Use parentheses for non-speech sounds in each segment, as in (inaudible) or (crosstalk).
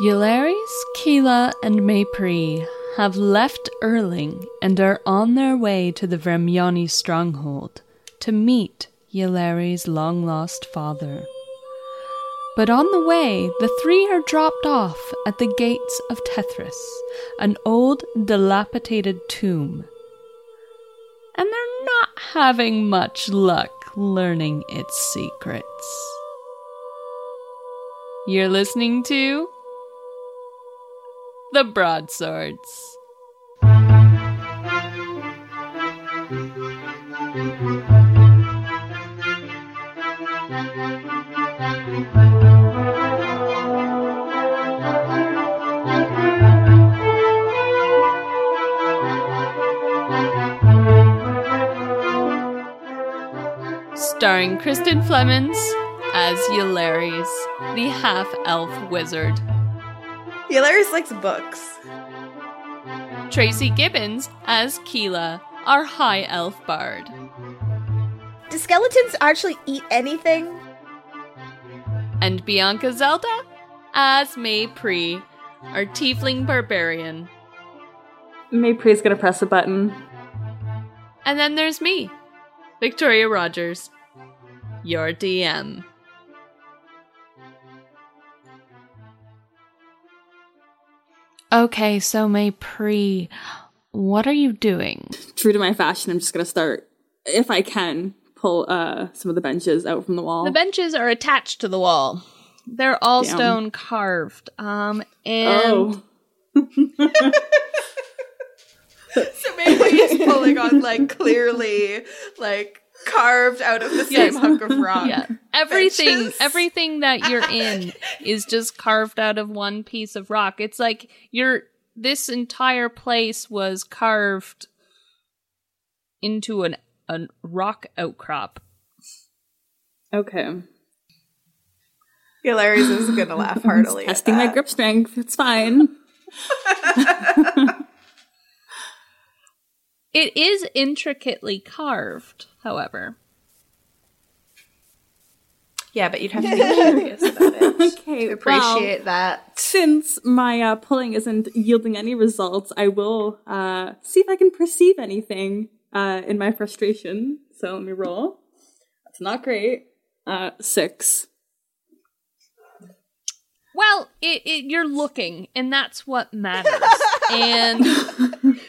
Yllairies, Keela, and Maypri have left Urling and are on their way to the Vremyonni stronghold to meet Yllairies' long lost father. But on the way, the three are dropped off at the gates of Tethrys, an old, dilapidated tomb. And they're not having much luck learning its secrets. You're listening to The Broadswords. Starring Kristin Flemons as Yllairies, the half elf wizard. Yllairies likes books. Tracy Gibbons as Keela, our high elf bard. Do skeletons actually eat anything? And Bianca Zelda as May Pre, our tiefling barbarian. Maypree's gonna press a button. And then there's me, Victoria Rogers, your DM. Okay, so May Pre, what are you doing? True to my fashion, I'm just gonna start, if I can, pull uh some of the benches out from the wall. The benches are attached to the wall. They're all Damn. stone carved. Um, and oh. (laughs) So maybe he's pulling on like clearly like carved out of the same Yes. hunk of rock. yeah, everything, Benches. everything that (laughs) you're in is just carved out of one piece of rock. It's like you're. This entire place was carved into an a rock outcrop. Okay. Yllairies is gonna laugh (laughs) heartily. at Testing my grip strength. It's fine. (laughs) It is intricately carved, however. Yeah, but you'd have to be (laughs) curious about it. (laughs) Okay. to appreciate well, that. since my uh, pulling isn't yielding any results, I will uh, see if I can perceive anything uh, in my frustration. So let me roll. That's not great. Uh, six. Well, it, it, you're looking, and that's what matters. and (laughs)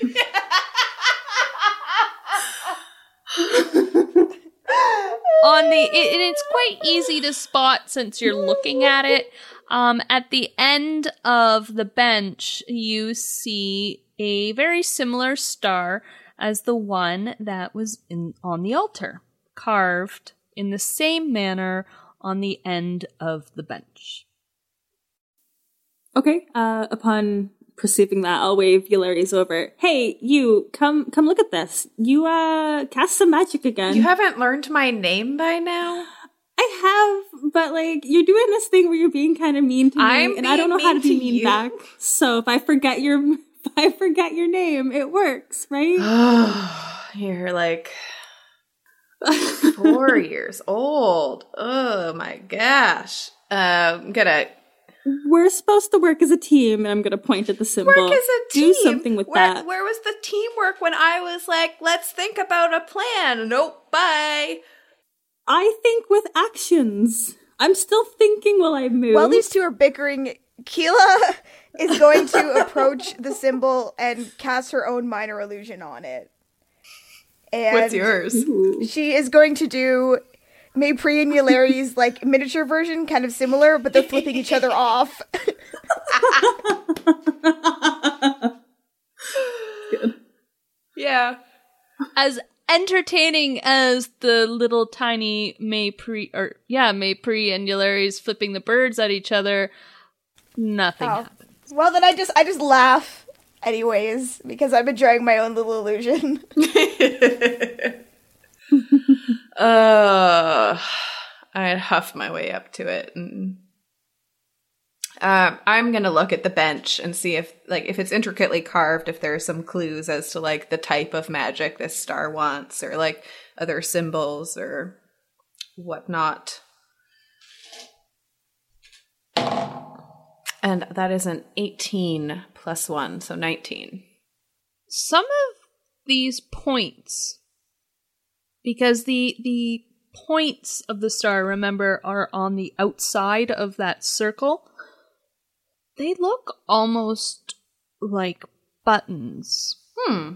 on the, it, and it's quite easy to spot since you're looking at it. Um, at the end of the bench, you see a very similar star as the one that was in on the altar, carved in the same manner on the end of the bench. Okay. Uh, upon perceiving that, I'll wave Yllairies over. Hey, you, come, come look at this. You, uh, cast some magic again. You haven't learned my name by now? I have, but like, you're doing this thing where you're being kind of mean to me, I'm and I don't know how to be mean you. back. So if I forget your, (laughs) if I forget your name, it works, right? (sighs) You're like (laughs) four years old. Oh my gosh. Uh, I'm gonna We're supposed to work as a team, and I'm gonna point at the symbol. work as a team. Do something with where, that. Where was the teamwork when I was like, let's think about a plan? Nope, bye. I think with actions. I'm still thinking while I move. While these two are bickering, Keela (laughs) is going to (laughs) approach the symbol and cast her own minor illusion on it. And What's yours? She is going to do Maypri and Yllairies like miniature version, kind of similar, but they're flipping each other off. (laughs) Yeah. as entertaining as the little tiny Maypre or yeah, Maypre and Yllairies flipping the birds at each other, nothing Oh. happened. well, then I just I just laugh anyways because I'm enjoying my own little illusion. (laughs) uh, I'd huff my way up to it and um, I'm gonna look at the bench and see if, like, if it's intricately carved, if there are some clues as to like the type of magic this star wants, or like other symbols or whatnot. Uh, and that is an 18 plus 1, so 19. Some of these points because the the points of the star remember are on the outside of that circle. They look almost like buttons. Hmm.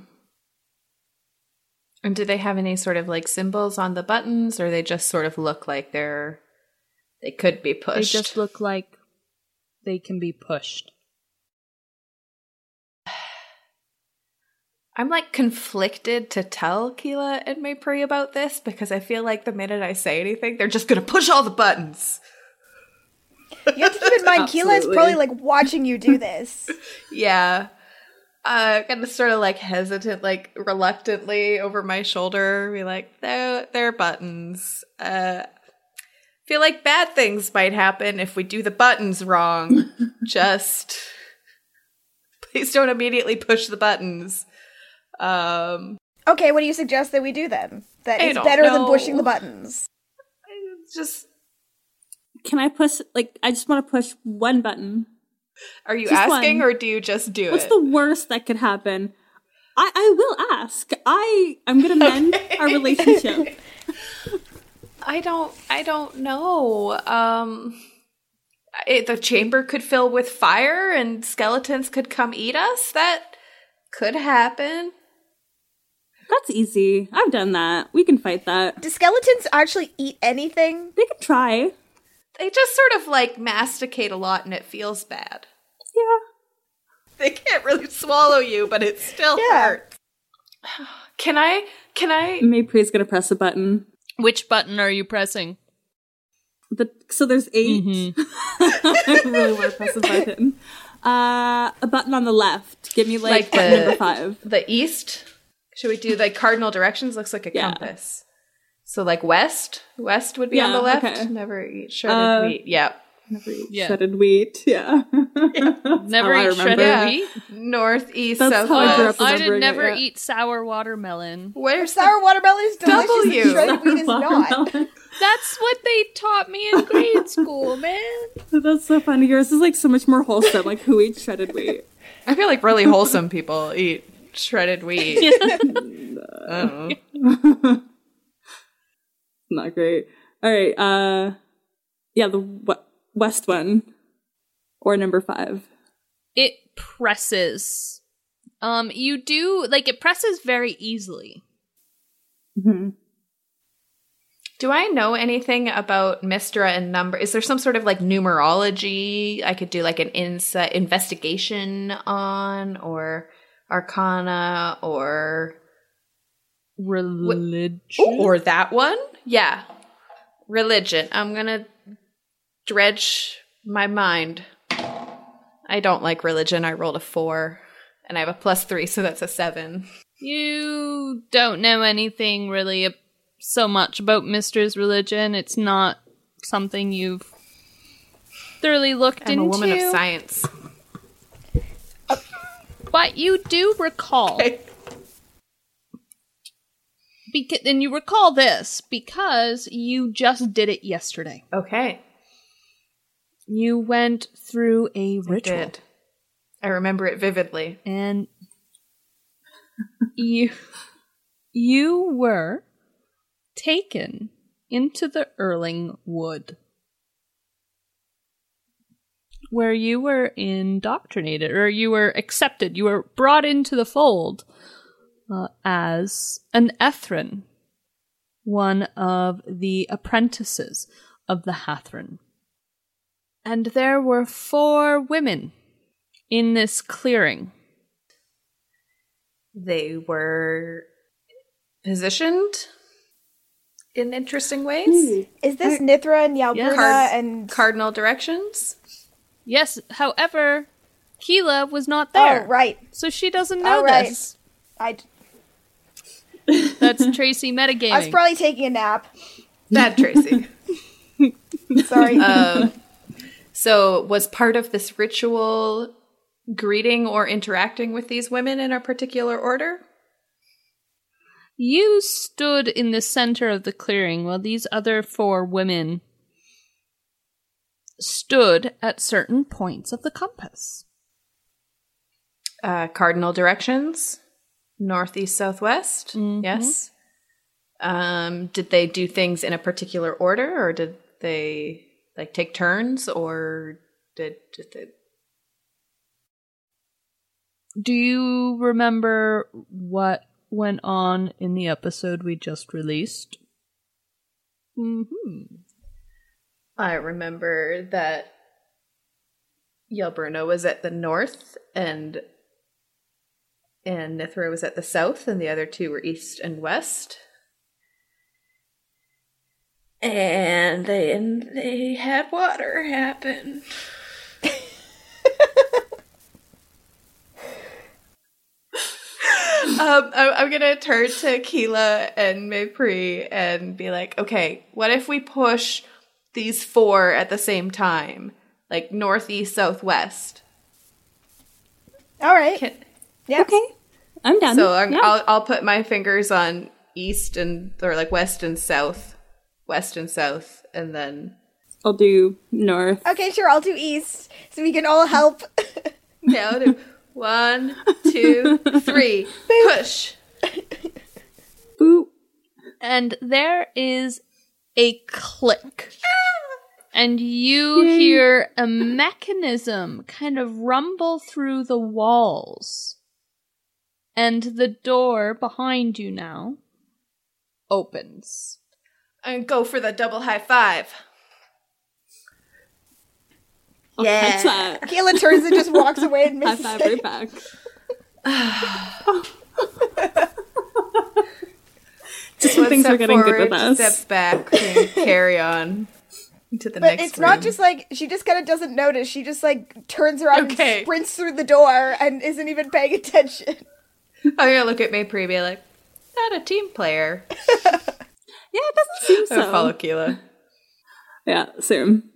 And do they have any sort of like symbols on the buttons, or they just sort of look like they're they could be pushed? They just look like they can be pushed. I'm like conflicted to tell Keela and Maypri about this because I feel like the minute I say anything, they're just gonna push all the buttons. You have to keep in mind, Keela is probably like watching you do this. (laughs) Yeah. Uh, kind of sort of like hesitant, like reluctantly over my shoulder, be like, they're, they're buttons. Uh, feel like bad things might happen if we do the buttons wrong. (laughs) Just please don't immediately push the buttons. Um, Okay, what do you suggest that we do then? That I is don't better than pushing the buttons. it's just, Can I push, like, I just want to push one button. are you Just asking one. or do you just do What's it? What's the worst that could happen? I, I will ask. I I'm gonna (laughs) mend our relationship. I don't I don't know. Um it, the chamber could fill with fire and skeletons could come eat us. That could happen. That's easy. I've done that. We can fight that. Do skeletons actually eat anything? They could try. They just sort of like masticate a lot and it feels bad. Yeah. They can't really swallow you, but it still Yeah. hurts. (sighs) Can I can I Maypre's gonna press a button. Which button are you pressing? The, so there's 8 Mhm. (laughs) I really want to press a button. Uh, a button on the left. Give me like, Like the- number five. the east? Should we do like cardinal directions? Looks like a Yeah. compass. So like west? West would be on the left. okay. Never eat shredded Uh, wheat. Yep. Never eat Yeah. shredded wheat. Yeah. (laughs) Never eat shredded Yeah. wheat. Northeast, That's how I southwest. I remembering did it, never yeah. eat sour watermelon. Where Sour watermelon is (laughs) delicious. W. and Shredded wheat is not. (laughs) That's what they taught me in grade school, man. That's so funny. Yours is like so much more wholesome. Like who eats shredded wheat? I feel like really wholesome people eat shredded wheat. I don't know. Not great. All right. Uh, yeah, the w- west one or number five. It presses. Um, you do like it presses very easily. Mm-hmm. Do I know anything about Mistra and number? Is there some sort of like numerology I could do like an insight investigation on or arcana or Religion. or that one? Yeah. Religion. I'm to dredge my mind. I don't like religion. I rolled a 4 and I have a plus 3 so that's a 7. You don't know anything really so much about Mister's religion. It's not something you've thoroughly looked I'm into. a woman of science. But you do recall, Okay. beca- and you recall this because you just did it yesterday. Okay. You went through a I ritual, did. I remember it vividly. and (laughs) you you were taken into the Urling Wood, where you were indoctrinated, or you were accepted. You were brought into the fold uh, as an Ethrin, one of the apprentices of the Hathrin. And there were four women in this clearing. They were positioned in interesting ways. Is this Nithra and Yalbruna Yes. and Cardinal directions. Yes, however, Keela was not there. Oh, right. So she doesn't know All right. this. I, (laughs) That's Tracy metagaming. I was probably taking a nap. Bad Tracy. (laughs) Sorry. um, so, was part of this ritual greeting or interacting with these women in a particular order? you stood in the center of the clearing while these other four women stood at certain points of the compass. Uh, cardinal directions, northeast, southwest. Mhm. Yes. Um, did they do things in a particular order, or did they like take turns, or did, did they? Do you remember what went on in the episode we just released? hmm I remember that Yelburno was at the north, and and Nithra was at the south, and the other two were east and west. And they and they had water happen. um, I'm gonna turn to Keela and Maypri and be like, okay, what if we push these four at the same time, like northeast, southwest? All right. Can, Yeah. Okay. I'm done. so I'm, Yeah. I'll I'll put my fingers on east and or like west and south, west and south, and then I'll do north. Okay, sure. I'll do east, so we can all help. (laughs) yeah, I'll do one, two, three, push. Boop. And there is a click. And you (laughs) hear a mechanism kind of rumble through the walls. And the door behind you now opens. And go for the double high five. I'll Yeah. catch that. Kayla turns and just walks away and High misses five it. right back. (laughs) (laughs) (sighs) (laughs) Just when One things step are getting good forward, with us. Steps back, and carry on to the But next. it's not just like she just kind of doesn't notice. She just like turns around Okay. and sprints through the door and isn't even paying attention. (laughs) Oh, I'm gonna look at Maypri and be like, not a team player. (laughs) Yeah, it doesn't seem So so. follow Keela. Yeah, same.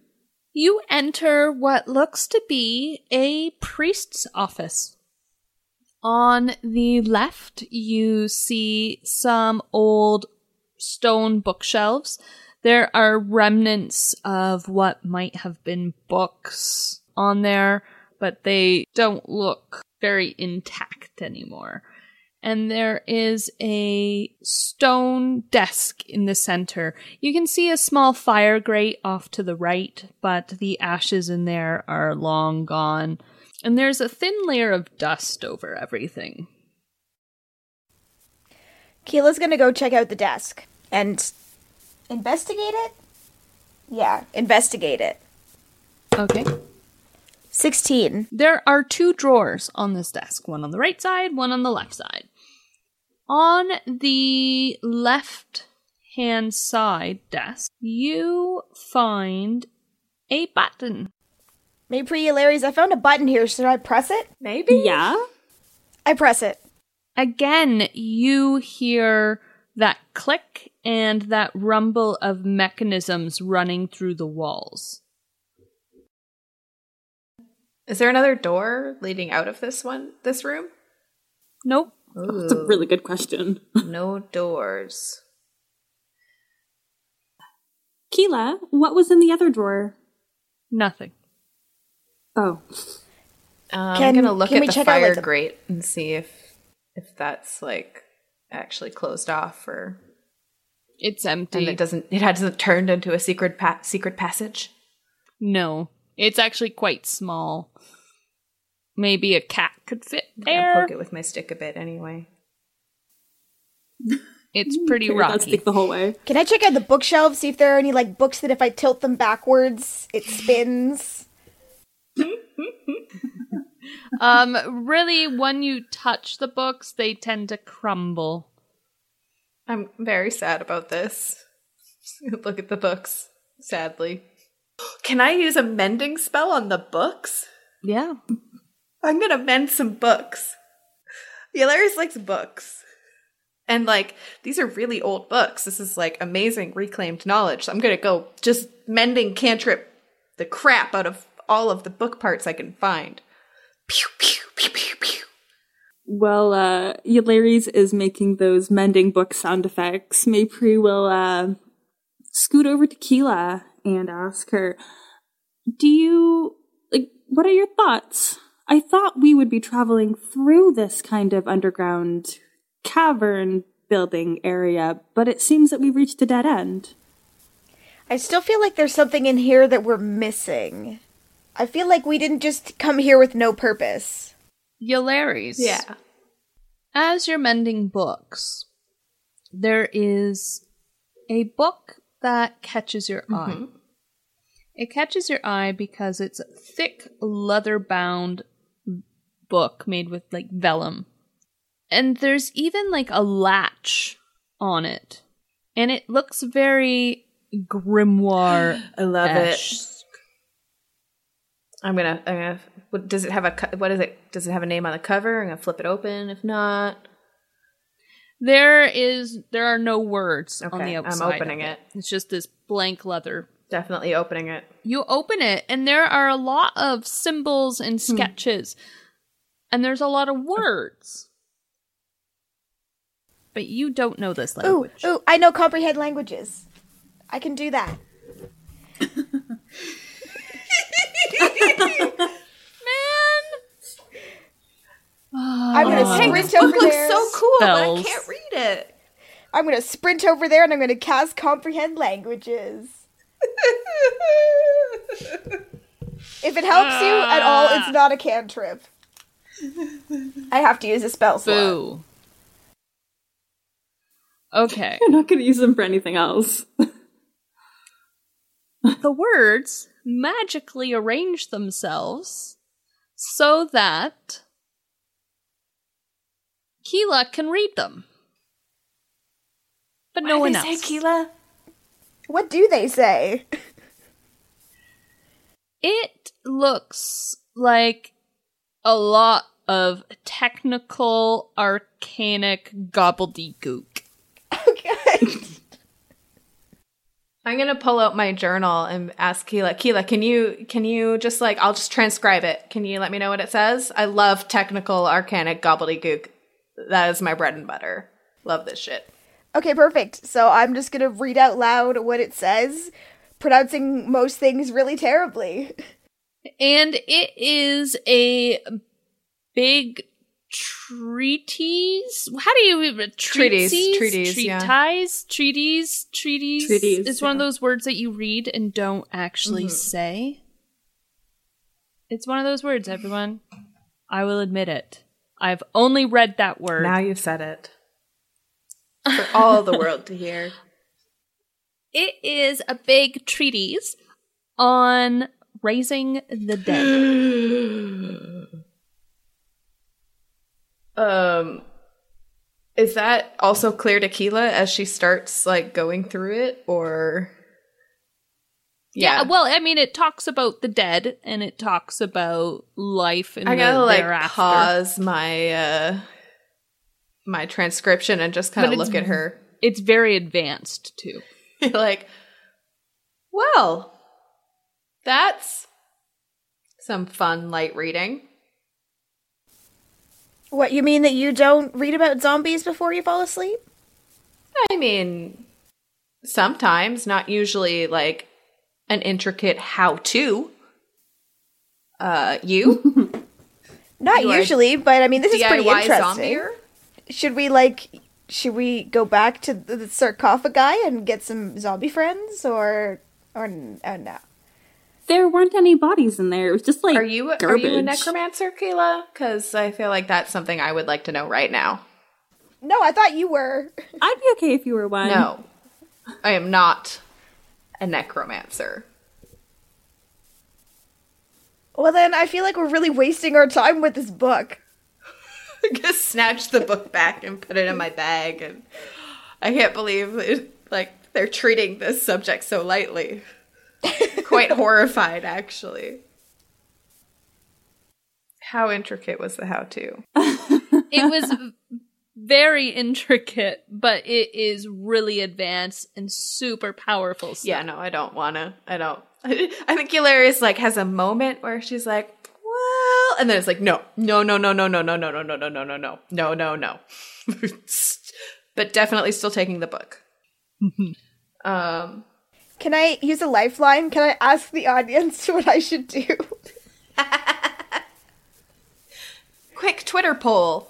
You enter what looks to be a priest's office. On the left, you see some old stone bookshelves. There are remnants of what might have been books on there, but they don't look very intact anymore. And there is a stone desk in the center. You can see a small fire grate off to the right, but the ashes in there are long gone. And there's a thin layer of dust over everything. Keela's gonna go check out the desk and investigate it. Yeah, investigate it. Okay. Sixteen. There are two drawers on this desk, one on the right side, one on the left side. On the left hand side desk, you find a button. Maybe Larry's. I found a button here. Should I press it? Maybe. Yeah? I press it. Again, you hear that click and that rumble of mechanisms running through the walls. Is there another door leading out of this one? This room? Nope. That's a really good question. (laughs) no doors. Keela, what was in the other drawer? Nothing. Oh. Um, I'm gonna look can at we the check out, fire like, the- grate and see if if that's like actually closed off or It's empty. and empty. it doesn't it hasn't turned into a secret pa- secret passage. no. It's actually quite small. Maybe a cat could fit I'll there. poke it with my stick a bit anyway. It's (laughs) pretty Carry that rocky. stick the whole way. Can I check out the bookshelves? See if there are any like books that if I tilt them backwards, it (laughs) spins. (laughs) Um, really, when you touch the books, they tend to crumble. I'm very sad about this. (laughs) Look at the books, sadly. (gasps) Can I use a mending spell on the books? Yeah. I'm gonna mend some books. Hilarious likes books. And like, these are really old books. This is like amazing reclaimed knowledge. So I'm gonna go just mending cantrip the crap out of all of the book parts I can find. Pew, pew, pew, pew, pew. Well, uh, Larry's is making those mending book sound effects. Maypri will, uh, scoot over to Keela and ask her, do you like what are your thoughts? I thought we would be traveling through this kind of underground cavern building area, but it seems that we've reached a dead end. I still feel like there's something in here that we're missing. I feel like we didn't just come here with no purpose. Yolaris. Yeah. As you're mending books, there is a book that catches your mm-hmm. eye. It catches your eye because it's a thick leather bound book made with like vellum. And there's even like a latch on it. And it looks very (gasps) grimoire. I love it. I'm gonna. I'm gonna. What, does it have a? What is it? Does it have a name on the cover? I'm gonna flip it open. If not, There is there are no words on Okay, the I'm opening of it. It's just this blank leather definitely opening it. you open it and there are a lot of symbols and Hmm. sketches and there's a lot of words but you don't know this Ooh, language ooh, I know comprehend languages. I can do that. (coughs) I'm gonna Hey, sprint this book over looks there. so cool, but I can't read it. I'm gonna sprint over there and I'm gonna cast comprehend languages. If it helps you at all, it's ah. not a cantrip. I have to use a spell slot. boo okay You're not going to use them for anything else. (laughs) (laughs) the words magically arrange themselves so that Keela can read them but no one else Keela. What do they say? It looks like a lot of technical, arcanic gobbledygook. (laughs) Okay. I'm gonna pull out my journal and ask Keela. Keela, can you can you just like I'll just transcribe it. Can you let me know what it says? I love technical, arcanic gobbledygook. That is my bread and butter. Love this shit. Okay, perfect. So I'm just gonna read out loud what it says, pronouncing most things really terribly. And it is a big treatise. How do you treatise? treatise, yeah. treatise, treatise, treatise. Treatise, It's one of those words that you read and don't actually Mm-hmm. say. It's one of those words, everyone. I will admit it. I've only read that word. Now you've said it. For all the world to hear. (laughs) It is a big treatise on raising the dead. (gasps) (gasps) (gasps) Um is that also clear to Keela as she starts like going through it or yeah. well, I mean, it talks about the dead and it talks about life and I gotta like thereafter. pause my uh my transcription and just kind of look at her. It's very advanced too. (laughs) like, well, that's some fun light reading. What, you mean that you don't read about zombies before you fall asleep? I mean, sometimes, not usually like an intricate how to. Uh, you? (laughs) Not You usually, but I mean, this is pretty DIY interesting. zombier? Should we, like, should we go back to the sarcophagi and get some zombie friends, or, or, or no? There weren't any bodies in there. It was just like Are you are you a necromancer, Kayla? Because I feel like that's something I would like to know right now. No, I thought you were. (laughs) I'd be okay if you were one. No, I am not a necromancer. Well, then I feel like we're really wasting our time with this book. (laughs) I just snatched the book back and put it in my bag, and I can't believe it, like they're treating this subject so lightly. Quite horrified, actually. How intricate was the how-to? It was very intricate, but it is really advanced and super powerful. Stuff. Yeah, no, I don't wanna. I don't. I think Hilarious like has a moment where she's like, "Well," and then it's like, "No, no, no, no, no, no, no, no, no, no, no, no, no, no, no, no, no," but definitely still taking the book. um, Can I use a lifeline? Can I ask the audience (laughs) what I should do? (laughs) Quick Twitter poll.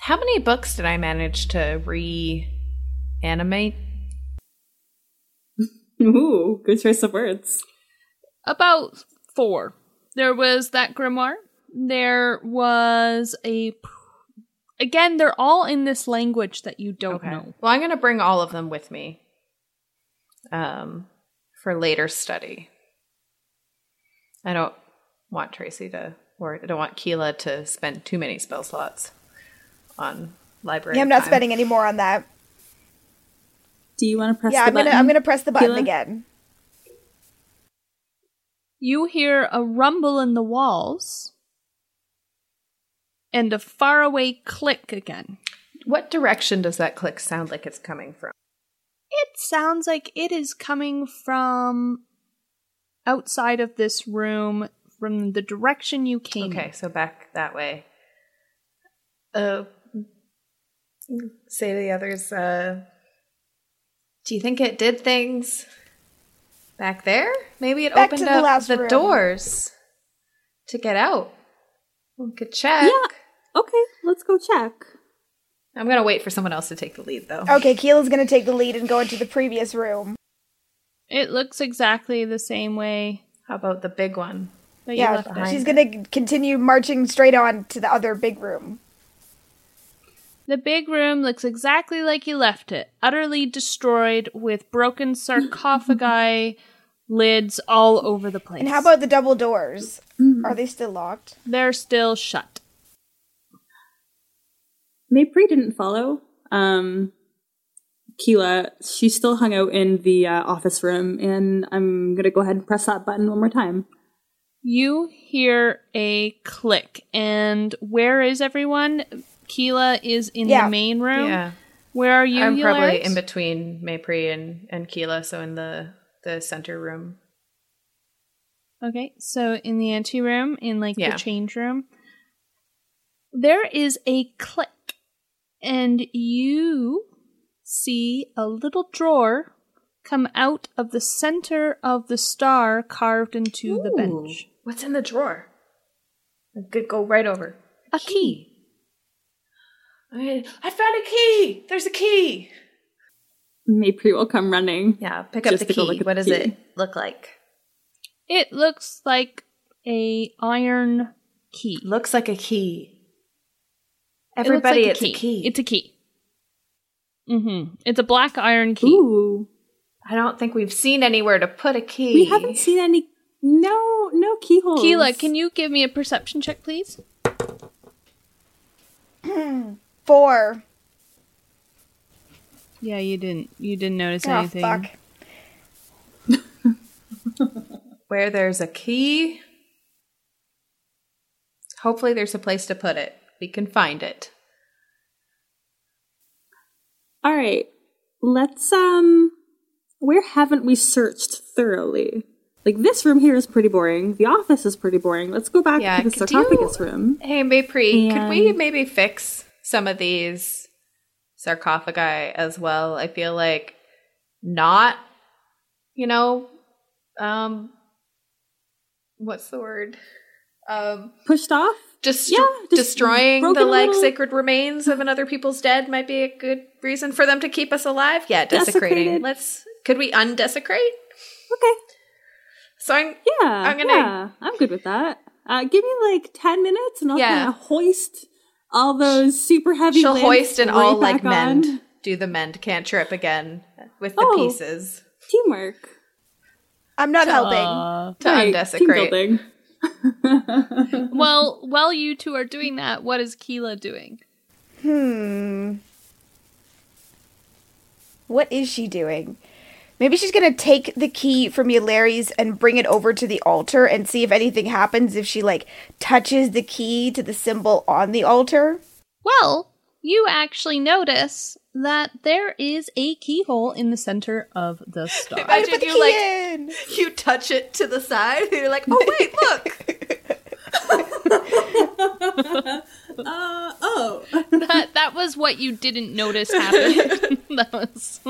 How many books did I manage to reanimate? (laughs) Ooh, good choice of words. About four. There was that grimoire. There was a. Again, they're all in this language that you don't know. Well, I'm going to bring all of them with me um, for later study. I don't want Tracy to, or I don't want Keela to spend too many spell slots on library. Yeah, I'm not time. spending any more on that. Do you want to press Yeah, the I'm gonna? I'm gonna press the button Keela? again. You hear a rumble in the walls and a faraway click again. What direction does that click sound like it's coming from? It sounds like it is coming from outside of this room from the direction you came. Okay, so back that way. Uh, say to the others, uh, do you think it did things back there? Maybe it Back opened the up last the room. doors to get out. We could check. Yeah. Okay, let's go check. I'm gonna wait for someone else to take the lead, though. Okay, Keela's gonna take the lead and go into the previous room. It looks exactly the same way How about the big one? that you Yeah, left she's gonna continue marching straight on to the other big room. The big room looks exactly like you left it, utterly destroyed with broken sarcophagi (laughs) lids all over the place. And how about the double doors? Are they still locked? they're still shut? Maypri didn't follow. Um, Keela, she still hung out in the uh, office room, and I'm gonna go ahead and press that button one more time. You hear a click, and where is everyone? Keela is in Yeah. the main room. Yeah, Where are you? I'm probably in between Maypri and and Keela, so in the the center room. Okay, so in the anteroom, in like Yeah. the change room, there is a click, and you see a little drawer come out of the center of the star carved into the bench. What's in the drawer? I could go right over. A key. I I found a key. There's a key. Maypri will come running. Yeah, pick up the key. look What the does key. it look like? It looks like a iron key. Looks like a key. It looks Everybody, like it's a key. It's a key. Mm-hmm. It's a black iron key. Ooh, I don't think we've seen anywhere to put a key. we haven't seen any. No, no keyholes. Keela, can you give me a perception check, please? (clears throat) Four. Yeah, you didn't. You didn't notice Oh anything. fuck. (laughs) Where there's a key, hopefully there's a place to put it. We can find it. All right, let's um. Where haven't we searched thoroughly? Like this room here is pretty boring. The office is pretty boring. Let's go back Yeah, to the could you- sarcophagus room. Hey, Maypri, could we maybe fix some of these sarcophagi as well? I feel like not, you know, um, what's the word? Um, Pushed off. Just Yeah, just destroying the like little- sacred remains of another people's dead might be a good reason for them to keep us alive. Yeah, desecrating. Desecrated. Let's. Could we undesecrate? Okay. So I'm. Yeah, I'm gonna- yeah, I'm good with that. Uh, give me like ten minutes, and I'll Yeah. kind of hoist all those super heavy. She'll hoist and right all like back mend. on. Do the mend cantrip again with the Oh. pieces Teamwork. I'm not helping. Uh, to Right, undesecrate. Team (laughs) building. well, while you two are doing that, what is Keela doing? Hmm. What is she doing? Maybe she's gonna take the key from Yulari's and bring it over to the altar and see if anything happens if she like touches the key to the symbol on the altar. Well, you actually notice that there is a keyhole in the center of the star. I Imagine put the you key like in. you touch it to the side. And you're like, oh wait, look. (laughs) (laughs) Uh, oh. that that was what you didn't notice happened. (laughs) that was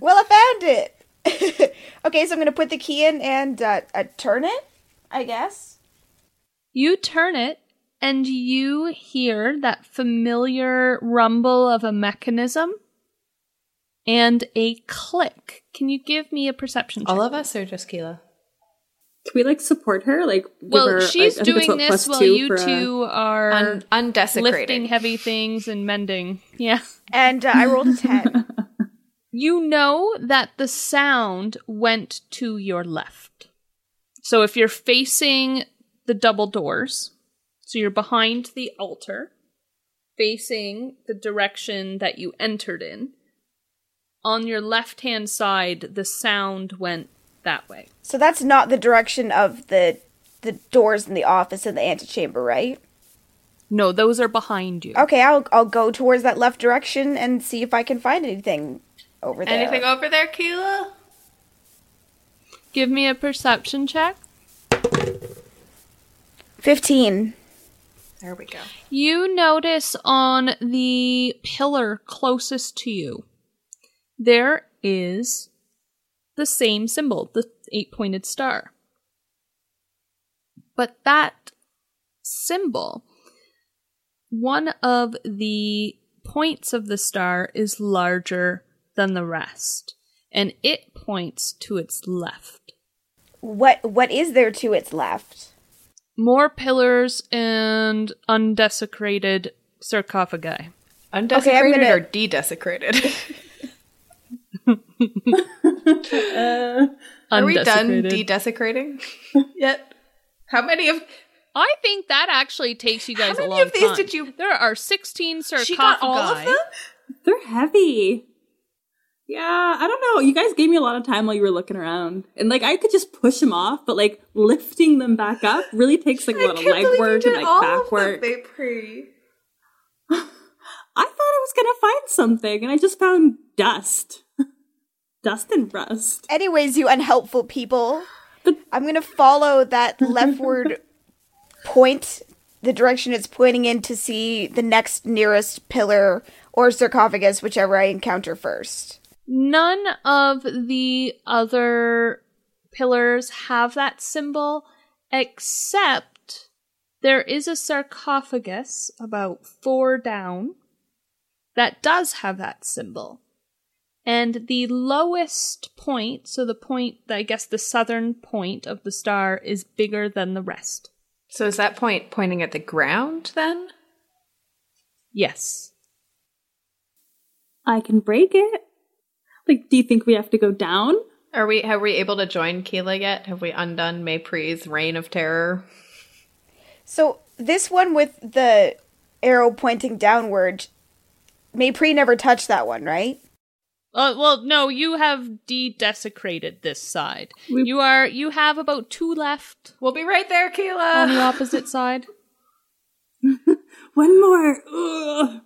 Well, I found it. okay, so I'm gonna put the key in and uh, uh, turn it. I guess. You turn it, and you hear that familiar rumble of a mechanism and a click. Can you give me a perception check? All of us or just Keela? Can we like support her? Like, Well, her, she's I- I doing what, this while two you for a- two are Un- undesecrating. lifting heavy things and mending. Yeah. And uh, I rolled a ten. (laughs) You know that the sound went to your left. So if you're facing the double doors, so you're behind the altar, facing the direction that you entered in, on your left hand side, the sound went that way. so that's not the direction of the the doors in the office and the antechamber, right? No, those are behind you. Okay, I'll I'll go towards that left direction and see if I can find anything over there. Anything over there, Keela? Give me a perception check. Fifteen. There we go. You notice on the pillar closest to you, there is the same symbol, the eight pointed star. But that symbol, one of the points of the star is larger than the rest, and it points to its left. What what is there to its left? More pillars and undesecrated sarcophagi. Undesecrated gonna- or de-desecrated? (laughs) Uh, are we done Undesecrated. de-desecrating (laughs) yet? How many of I think that actually takes you guys How a many long of these time. did you- There are 16 sarcophagi. she got all of them? They're heavy. Yeah, I don't know. You guys gave me a lot of time while you were looking around, and like I could just push them off, but like lifting them back up really takes like a lot of leg work and like back work. They pre. I thought I was gonna find something, and I just found dust, (laughs) dust and rust. Anyways, you unhelpful people. I'm gonna follow that (laughs) leftward point, the direction it's pointing in to see the next nearest pillar or sarcophagus, whichever I encounter first. None of the other pillars have that symbol, except there is a sarcophagus about four down that does have that symbol. And the lowest point, so the point, that I guess the southern point of the star, is bigger than the rest. So is that point pointing at the ground then? Yes. I can break it. Like, do you think we have to go down? Are we have we able to join Keela yet? Have we undone Maypre's reign of terror? So this one with the arrow pointing downward, Maypre never touched that one, right? Uh, well, no, you have de-desecrated this side. We- you are you have about two left We'll be right there, Keila. on the opposite side. (laughs) One more.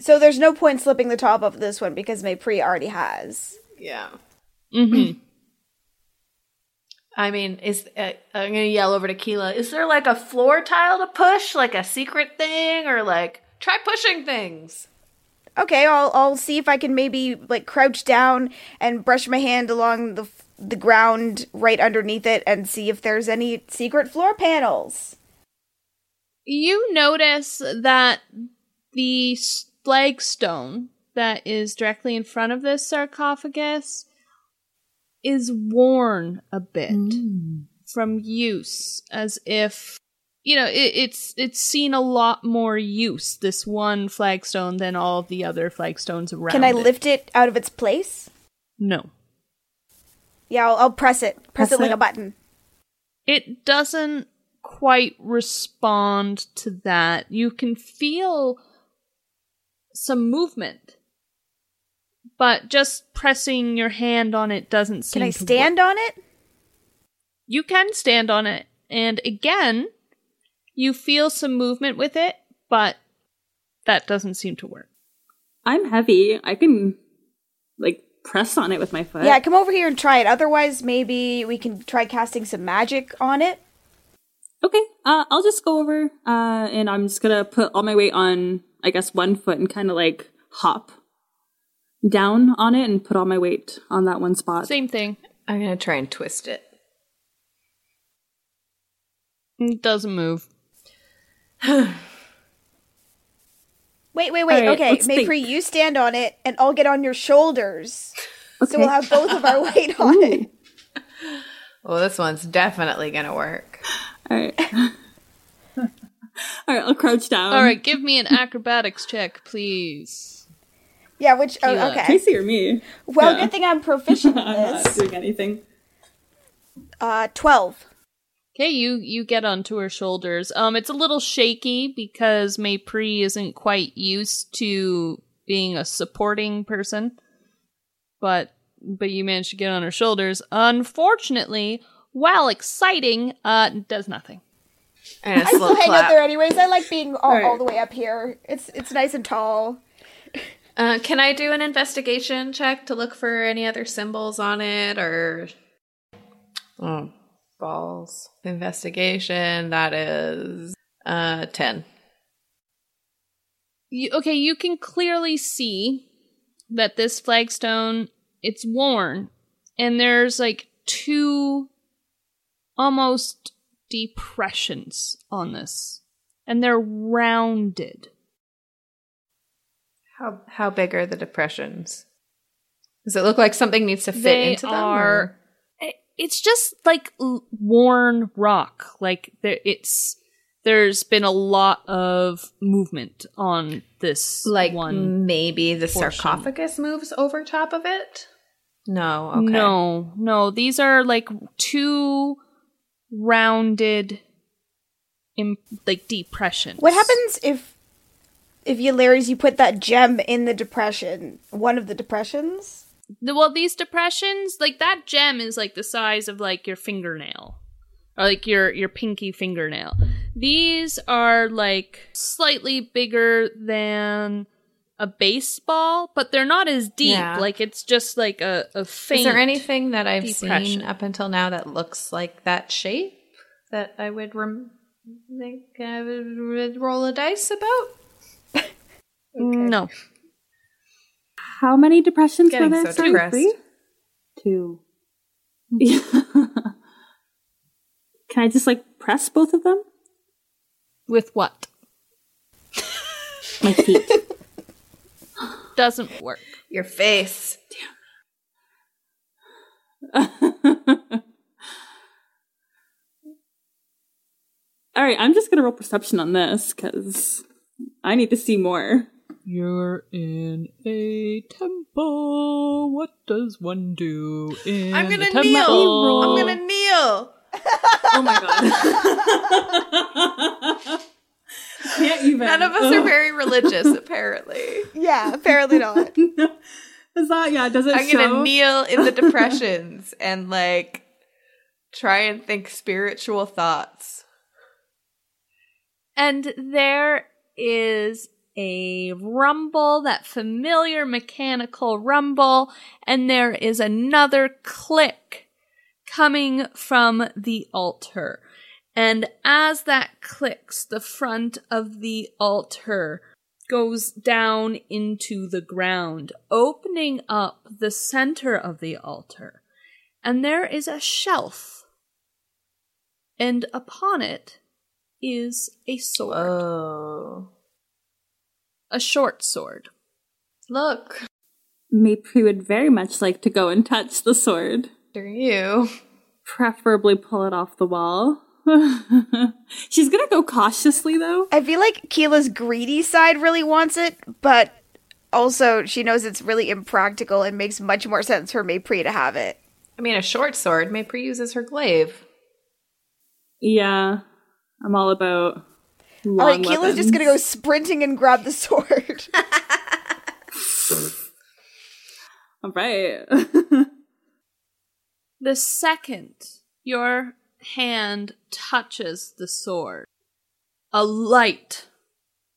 Ugh. So there's no point slipping the top of this one because Maypre already has. yeah. Mm-hmm. I mean, is uh, I'm gonna yell over to Keela. Is there like a floor tile to push, like a secret thing, or like try pushing things? Okay, I'll I'll see if I can maybe like crouch down and brush my hand along the f- the ground right underneath it and see if there's any secret floor panels. You notice that the s- flagstone that is directly in front of this sarcophagus is worn a bit mm. from use, as if you know it, it's it's seen a lot more use this one flagstone than all of the other flagstones around. Can I it. lift it out of its place? No. Yeah, I'll, I'll press it. Press, Press it like it. a button. it doesn't quite respond to that. You can feel some movement, but just pressing your hand on it doesn't seem Can I to stand work. on it? You can stand on it, and again, you feel some movement with it, but that doesn't seem to work. I'm heavy. I can like press on it with my foot. Yeah, come over here and try it. Otherwise, maybe we can try casting some magic on it. Okay. Uh, I'll just go over, uh, and I'm just gonna put all my weight on, I guess, one foot and kind of like hop down on it and put all my weight on that one spot. Same thing. I'm gonna try and twist it. It doesn't move. (sighs) Wait, wait, wait. All right, okay, let's. Maypri, you stand on it, and I'll get on your shoulders. Okay. So we'll have both of our (laughs) weight on it. Well, this one's definitely gonna work. All right. (laughs) all right, I'll crouch down. All right, give me an acrobatics check, please. Yeah, which oh, Keela. okay. Casey or me? Well, Yeah. good thing I'm (laughs) proficient in I'm not this. doing anything. Uh, twelve. Okay, you you get onto her shoulders. Um, it's a little shaky because Maypri isn't quite used to being a supporting person, but but you managed to get on her shoulders. Unfortunately, while exciting, uh, does nothing. And a I still hang clap. out there anyways. I like being all, Alright. all the way up here. It's it's nice and tall. Uh, can I do an investigation check to look for any other symbols on it or oh balls investigation that is uh 10 You, okay, you can clearly see that this flagstone it's worn, and there's like two almost depressions on this, and they're rounded. how how big are the depressions does it look like something needs to fit They into them are- or- It's just like worn rock. Like there, it's there's been a lot of movement on this like one. maybe the portion. sarcophagus moves over top of it no okay No, no, these are like two rounded, Im- like depression. What happens if if you Larry's you put that gem in the depression, one of the depressions? The- Well, these depressions, like that gem, is like the size of like your fingernail, or like your your pinky fingernail. These are like slightly bigger than a baseball, but they're not as deep. Yeah. Like it's just like a a faint. is there anything that i've depression. seen up until now that looks like that shape that i would rem- think i would, would roll a dice about (laughs) No, How many depressions Getting were there? so Sorry, depressed. three? Two. (laughs) Can I just like press both of them? with what My feet. (laughs) doesn't work. your face Damn. (laughs) All right, I'm just gonna roll perception on this because I need to see more. You're in a temple. What does one do in I'm gonna a temple? kneel. I'm gonna kneel. Oh my god. (laughs) Can't even. None of us are oh. very (laughs) religious, apparently. Yeah, apparently not. (laughs) Is that yeah? Does it I'm show? gonna kneel in the (laughs) depressions and like try and think spiritual thoughts. And there is a rumble, that familiar mechanical rumble, and there is another click coming from the altar. And as that clicks, the front of the altar goes down into the ground, opening up the center of the altar. And there is a shelf. And upon it is a sword. Oh. a short sword. Look, Maypri would very much like to go and touch the sword, Do you. preferably pull it off the wall. (laughs) She's gonna go cautiously though. I feel like Keela's greedy side really wants it, but also she knows it's really impractical and makes much more sense for Maypri to have it. I mean, a short sword. Maypri uses her glaive. Yeah, I'm all about. All right, Keela's just gonna go sprinting and grab the sword. (laughs) All right. (laughs) The second your hand touches the sword, a light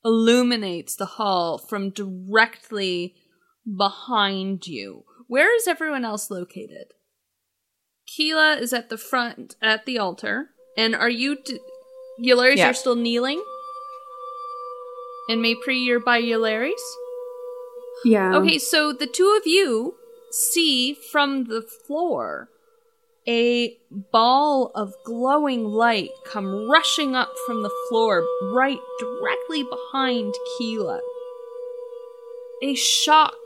illuminates the hall from directly behind you. Where is everyone else located? Keela is at the front at the altar. And are you, d- Yllairies, Yeah. you're still kneeling? And Maypri, you're by Yllairies? Yeah. Okay, so the two of you see from the floor a ball of glowing light come rushing up from the floor right directly behind Keela. A shock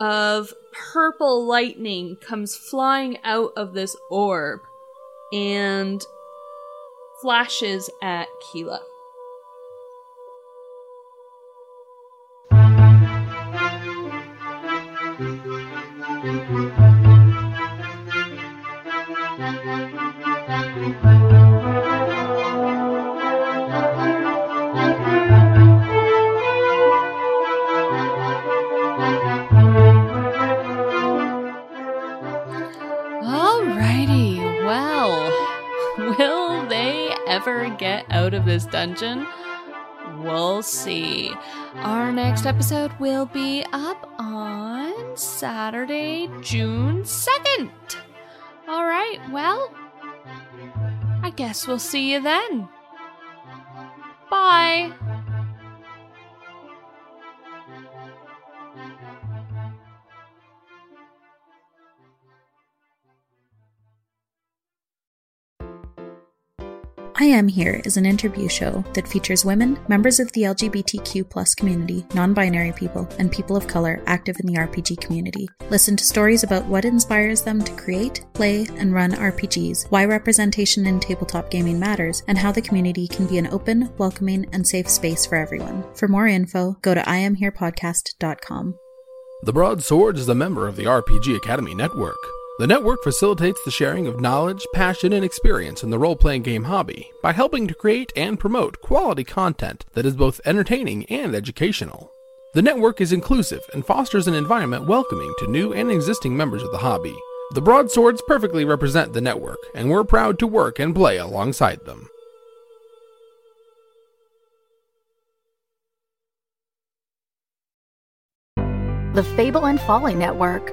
of purple lightning comes flying out of this orb and flashes at Keela. Dungeon? We'll see. Our next episode will be up on Saturday, June 2nd. Alright, well, I guess we'll see you then. Bye. I Am Here is an interview show that features women, members of the LGBTQ plus community, non binary people, and people of color active in the RPG community. Listen to stories about what inspires them to create, play, and run RPGs, why representation in tabletop gaming matters, and how the community can be an open, welcoming, and safe space for everyone. For more info, go to IamHerePodcast.com. The Broadsword is a member of the RPG Academy Network. The network facilitates the sharing of knowledge, passion, and experience in the role playing game hobby by helping to create and promote quality content that is both entertaining and educational. The network is inclusive and fosters an environment welcoming to new and existing members of the hobby. The Broadswords perfectly represent the network, and we're proud to work and play alongside them. The Fable and Folly Network,